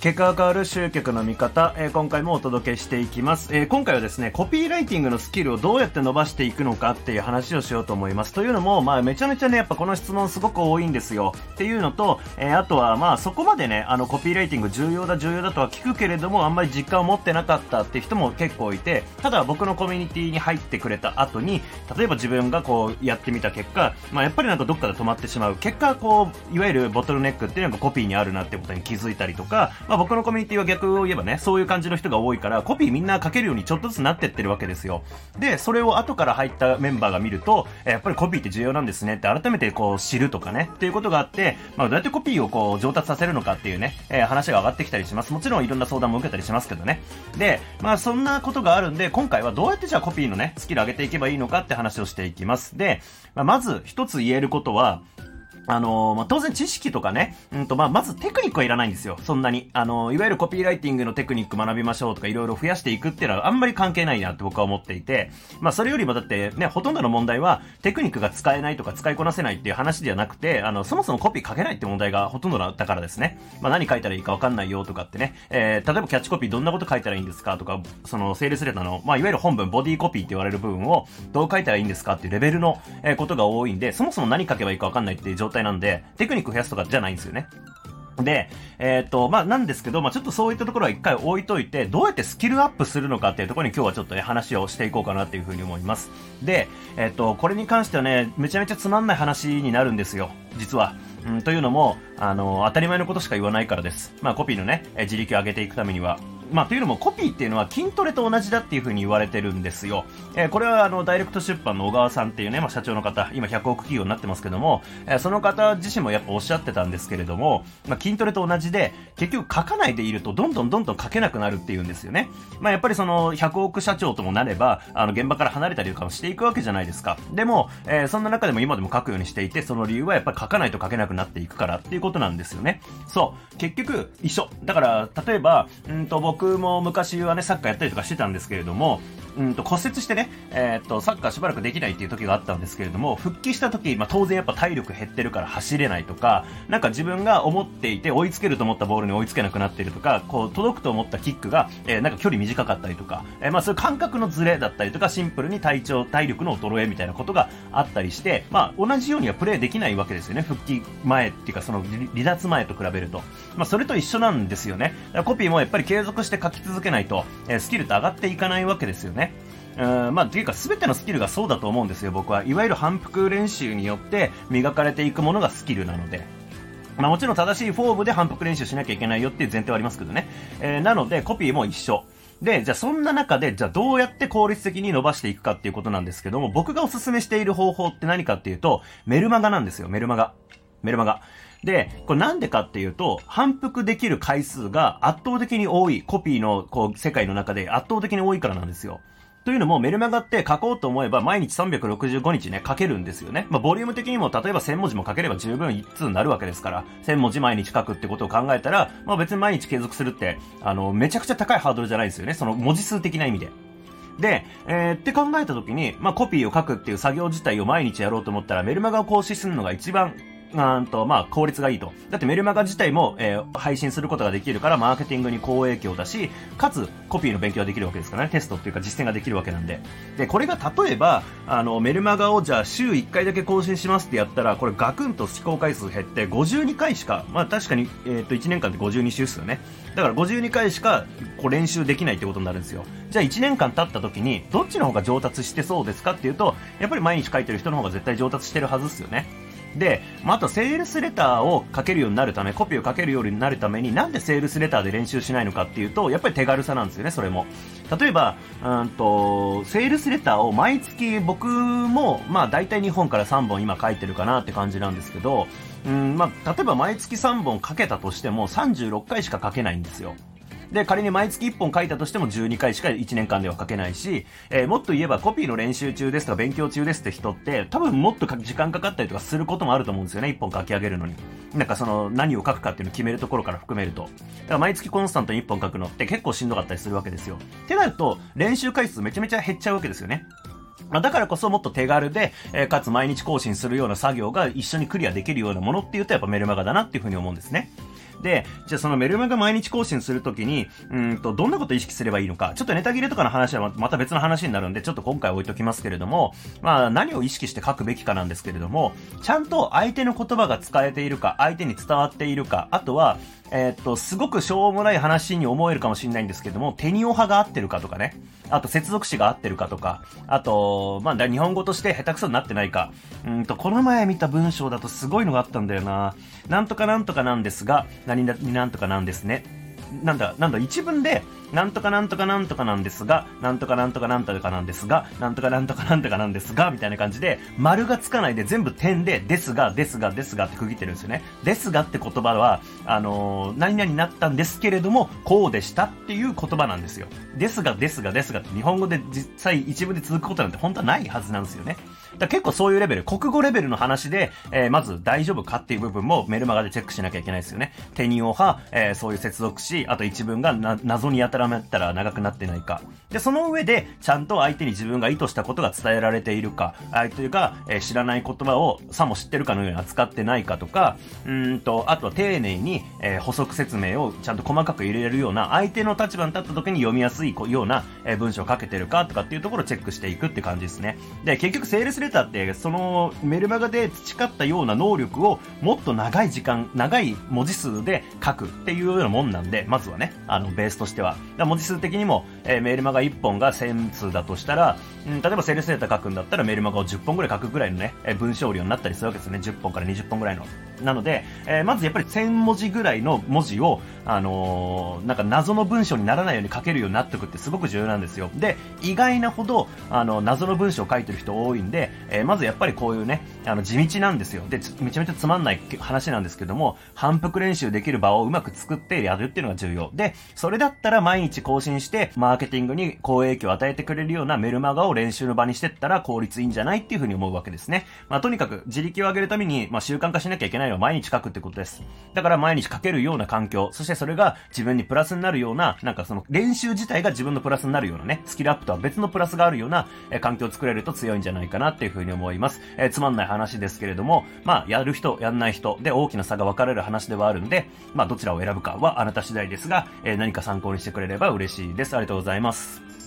結果が変わる集客の見方、えー、今回もお届けしていきます、えー、今回はですね、コピーライティングのスキルをどうやって伸ばしていくのかっていう話をしようと思います。というのも、まあめちゃめちゃね、やっぱこの質問すごく多いんですよ。っていうのと、えー、あとはまあそこまでね、あのコピーライティング重要だ重要だとは聞くけれども、あんまり実感を持ってなかったって人も結構いて、ただ僕のコミュニティに入ってくれた後に、例えば自分がこうやってみた結果、まあやっぱりなんかどっかで止まってしまう。結果こう、いわゆるボトルネックっていうのがコピーにあるなってことに気づいたりとか、まあ僕のコミュニティは逆を言えばね、そういう感じの人が多いから、コピーみんな書けるようにちょっとずつなってってるわけですよ。で、それを後から入ったメンバーが見ると、やっぱりコピーって重要なんですねって改めてこう知るとかね、っていうことがあって、まあどうやってコピーをこう上達させるのかっていうね、えー、話が上がってきたりします。もちろんいろんな相談も受けたりしますけどね。で、まあそんなことがあるんで、今回はどうやってじゃあコピーのね、スキル上げていけばいいのかって話をしていきます。で、まあ、まず一つ言えることは、あのー、まあ、当然知識とかね、うんと、まあ、まずテクニックはいらないんですよ。そんなに。あのー、いわゆるコピーライティングのテクニック学びましょうとかいろいろ増やしていくっていうのはあんまり関係ないなって僕は思っていて、まあ、それよりもだってね、ほとんどの問題はテクニックが使えないとか使いこなせないっていう話ではなくて、あの、そもそもコピー書けないって問題がほとんどだからですね。まあ、何書いたらいいかわかんないよとかってね、えー、例えばキャッチコピーどんなこと書いたらいいんですかとか、その、セールスレターの、まあ、いわゆる本文、ボディコピーって言われる部分をどう書いたらいいんですかっていうレベルの、えー、ことが多いんで、そもそも何書けばいいかわかんないっていう状態なんで、テクニック増やすとかじゃないんですよね。で、えっ、と、まあ、なんですけど、まあ、ちょっとそういったところは一回置いといて、どうやってスキルアップするのかっていうところに今日はちょっとね、話をしていこうかなっていうふうに思います。で、えっ、と、これに関してはね、めちゃめちゃつまんない話になるんですよ、実は。うん、というのも、あの、当たり前のことしか言わないからです。まあ、コピーのね、自力を上げていくためには。まあ、というのもコピーっていうのは筋トレと同じだっていう風に言われてるんですよ。えー、これはあの、ダイレクト出版の小川さんっていうね、まあ、社長の方、今100億企業になってますけども、えー、その方自身もやっぱおっしゃってたんですけれども、まあ、筋トレと同じで、結局書かないでいるとどんどんどんどん書けなくなるっていうんですよね。まあ、やっぱりその100億社長ともなれば、あの、現場から離れたりとかもしていくわけじゃないですか。でも、えー、そんな中でも今でも書くようにしていて、その理由はやっぱり書かないと書けなくなっていくからっていうことなんですよね。そう。結局、一緒。だから、例えば、うんと、僕僕も昔はね、サッカーやったりとかしてたんですけれども、うんと骨折してね、えー、っと、サッカーしばらくできないっていう時があったんですけれども、復帰した時、まあ当然やっぱ体力減ってるから走れないとか、なんか自分が思っていて追いつけると思ったボールに追いつけなくなってるとか、こう届くと思ったキックが、えー、なんか距離短かったりとか、えー、まあそういう感覚のズレだったりとか、シンプルに体調、体力の衰えみたいなことがあったりして、まあ同じようにはプレーできないわけですよね、復帰前っていうかその離脱前と比べると。まあそれと一緒なんですよね。コピーもやっぱり継続して書き続けないと、えー、スキルって上がっていかないわけですよね。うんまあ、というか全てのスキルがそうだと思うんですよ、僕は。いわゆる反復練習によって磨かれていくものがスキルなので。まあもちろん正しいフォームで反復練習しなきゃいけないよっていう前提はありますけどね。えー、なので、コピーも一緒。で、じゃあそんな中で、じゃあどうやって効率的に伸ばしていくかっていうことなんですけども、僕がおすすめしている方法って何かっていうと、メルマガなんですよ、メルマガ。メルマガ。で、これなんでかっていうと、反復できる回数が圧倒的に多い、コピーのこう世界の中で圧倒的に多いからなんですよ。というのも、メルマガって書こうと思えば毎日365日ね、書けるんですよね。まあ、ボリューム的にも、例えば1000文字も書ければ十分一通になるわけですから、1000文字毎日書くってことを考えたら、まあ、別に毎日継続するって、あの、めちゃくちゃ高いハードルじゃないですよね。その文字数的な意味で。で、えー、って考えた時に、まあ、コピーを書くっていう作業自体を毎日やろうと思ったら、メルマガを更新するのが一番うんと、まあ、効率がいいと。だってメルマガ自体も、えー、配信することができるから、マーケティングに好影響だし、かつ、コピーの勉強ができるわけですからね。テストっていうか実践ができるわけなんで。で、これが例えば、あの、メルマガをじゃあ週1回だけ更新しますってやったら、これガクンと試行回数減って52回しか、まあ確かに、えっ、ー、と、1年間で52週っすよね。だから52回しか、こう練習できないってことになるんですよ。じゃあ1年間経った時に、どっちの方が上達してそうですかっていうと、やっぱり毎日書いてる人の方が絶対上達してるはずっすよね。で、まあ、あとセールスレターを書けるようになるため、コピーを書けるようになるために、なんでセールスレターで練習しないのかっていうと、やっぱり手軽さなんですよね、それも。例えば、うんと、セールスレターを毎月僕も、まあ大体2本から3本今書いてるかなって感じなんですけど、うんまあ、例えば毎月3本書けたとしても36回しか書けないんですよ。で、仮に毎月1本書いたとしても12回しか1年間では書けないし、えー、もっと言えばコピーの練習中ですとか勉強中ですって人って、多分もっと時間かかったりとかすることもあると思うんですよね、1本書き上げるのに。なんかその、何を書くかっていうのを決めるところから含めると。だから毎月コンスタントに1本書くのって結構しんどかったりするわけですよ。ってなると、練習回数めちゃめちゃ減っちゃうわけですよね。ま、だからこそもっと手軽で、えー、かつ毎日更新するような作業が一緒にクリアできるようなものっていうとやっぱメルマガだなっていうふうに思うんですね。で、じゃあそのメルマガ毎日更新するときに、うんと、どんなこと意識すればいいのか、ちょっとネタ切れとかの話はまた別の話になるんで、ちょっと今回置いときますけれども、まあ、何を意識して書くべきかなんですけれども、ちゃんと相手の言葉が使えているか、相手に伝わっているか、あとは、え、っと、すごくしょうもない話に思えるかもしれないんですけども、テニオ派が合ってるかとかね。あと、接続詞が合ってるかとか。あと、まあ、日本語として下手くそになってないか。うんと、この前見た文章だとすごいのがあったんだよな。なんとかなんとかなんですが、何々なんとかなんですね。なんだ、なんだ、一文で、なんとかなんとかなんとかなんですが、なんとかなんとかなんとかなんですが、なんとかなんとかなんとかなんですが、みたいな感じで、丸がつかないで全部点で、ですが、ですが、ですがって区切ってるんですよね。ですがって言葉は、あのー、何々になったんですけれども、こうでしたっていう言葉なんですよ。ですが、ですが、ですがって日本語で実際一文で続くことなんて本当はないはずなんですよね。だ結構そういうレベル、国語レベルの話で、えー、まず大丈夫かっていう部分もメルマガでチェックしなきゃいけないですよね。テニオ派、えー、そういう接続詞、あと一文がな謎にやたらめったら長くなってないか。で、その上で、ちゃんと相手に自分が意図したことが伝えられているか、相手が、えー、知らない言葉をさも知ってるかのように扱ってないかとか、うんと、あとは丁寧に、えー、補足説明をちゃんと細かく入れれるような、相手の立場に立った時に読みやすいような、えー、文章を書けてるかとかっていうところをチェックしていくって感じですね。で、結局セールスレターって、そのメルマガで培ったような能力をもっと長い時間、長い文字数で書くっていうようなもんなんで、まずはね、あの、ベースとしては。文字数的にも、えー、メールマガ1本が1000通だとしたら、うん、例えばセールスレター書くんだったらメールマガを10本ぐらい書くぐらいのね、えー、文章量になったりするわけですね。10本から20本ぐらいの。なので、えー、まずやっぱり1000文字ぐらいの文字を、あのー、なんか謎の文章にならないように書けるようになっておくってすごく重要なんですよ。で、意外なほど、あの、謎の文章を書いてる人多いんで、えー、まずやっぱりこういうね、あの、地道なんですよ。で、めちゃめちゃつまんない話なんですけども、反復練習できる場をうまく作ってやるっていうのが重要。で、それだったら毎日更新して、マーケティングに好影響を与えてくれるようなメルマガを練習の場にしてったら効率いいんじゃないっていうふうに思うわけですね。まあ、とにかく自力を上げるために、まあ、習慣化しなきゃいけないのは毎日書くってことです。だから毎日書けるような環境、そしてそれが自分にプラスになるような、なんかその練習自体が自分のプラスになるようなね、スキルアップとは別のプラスがあるような、え環境を作れると強いんじゃないかなっていうふうに思います。えー、つまんない話ですけれども、まあ、やる人、やんない人で大きな差が分かれる話ではあるんで、まあ、どちらを選ぶかはあなた次第ですが、えー、何か参考にしてくれれば嬉しいです。ありがとうございます。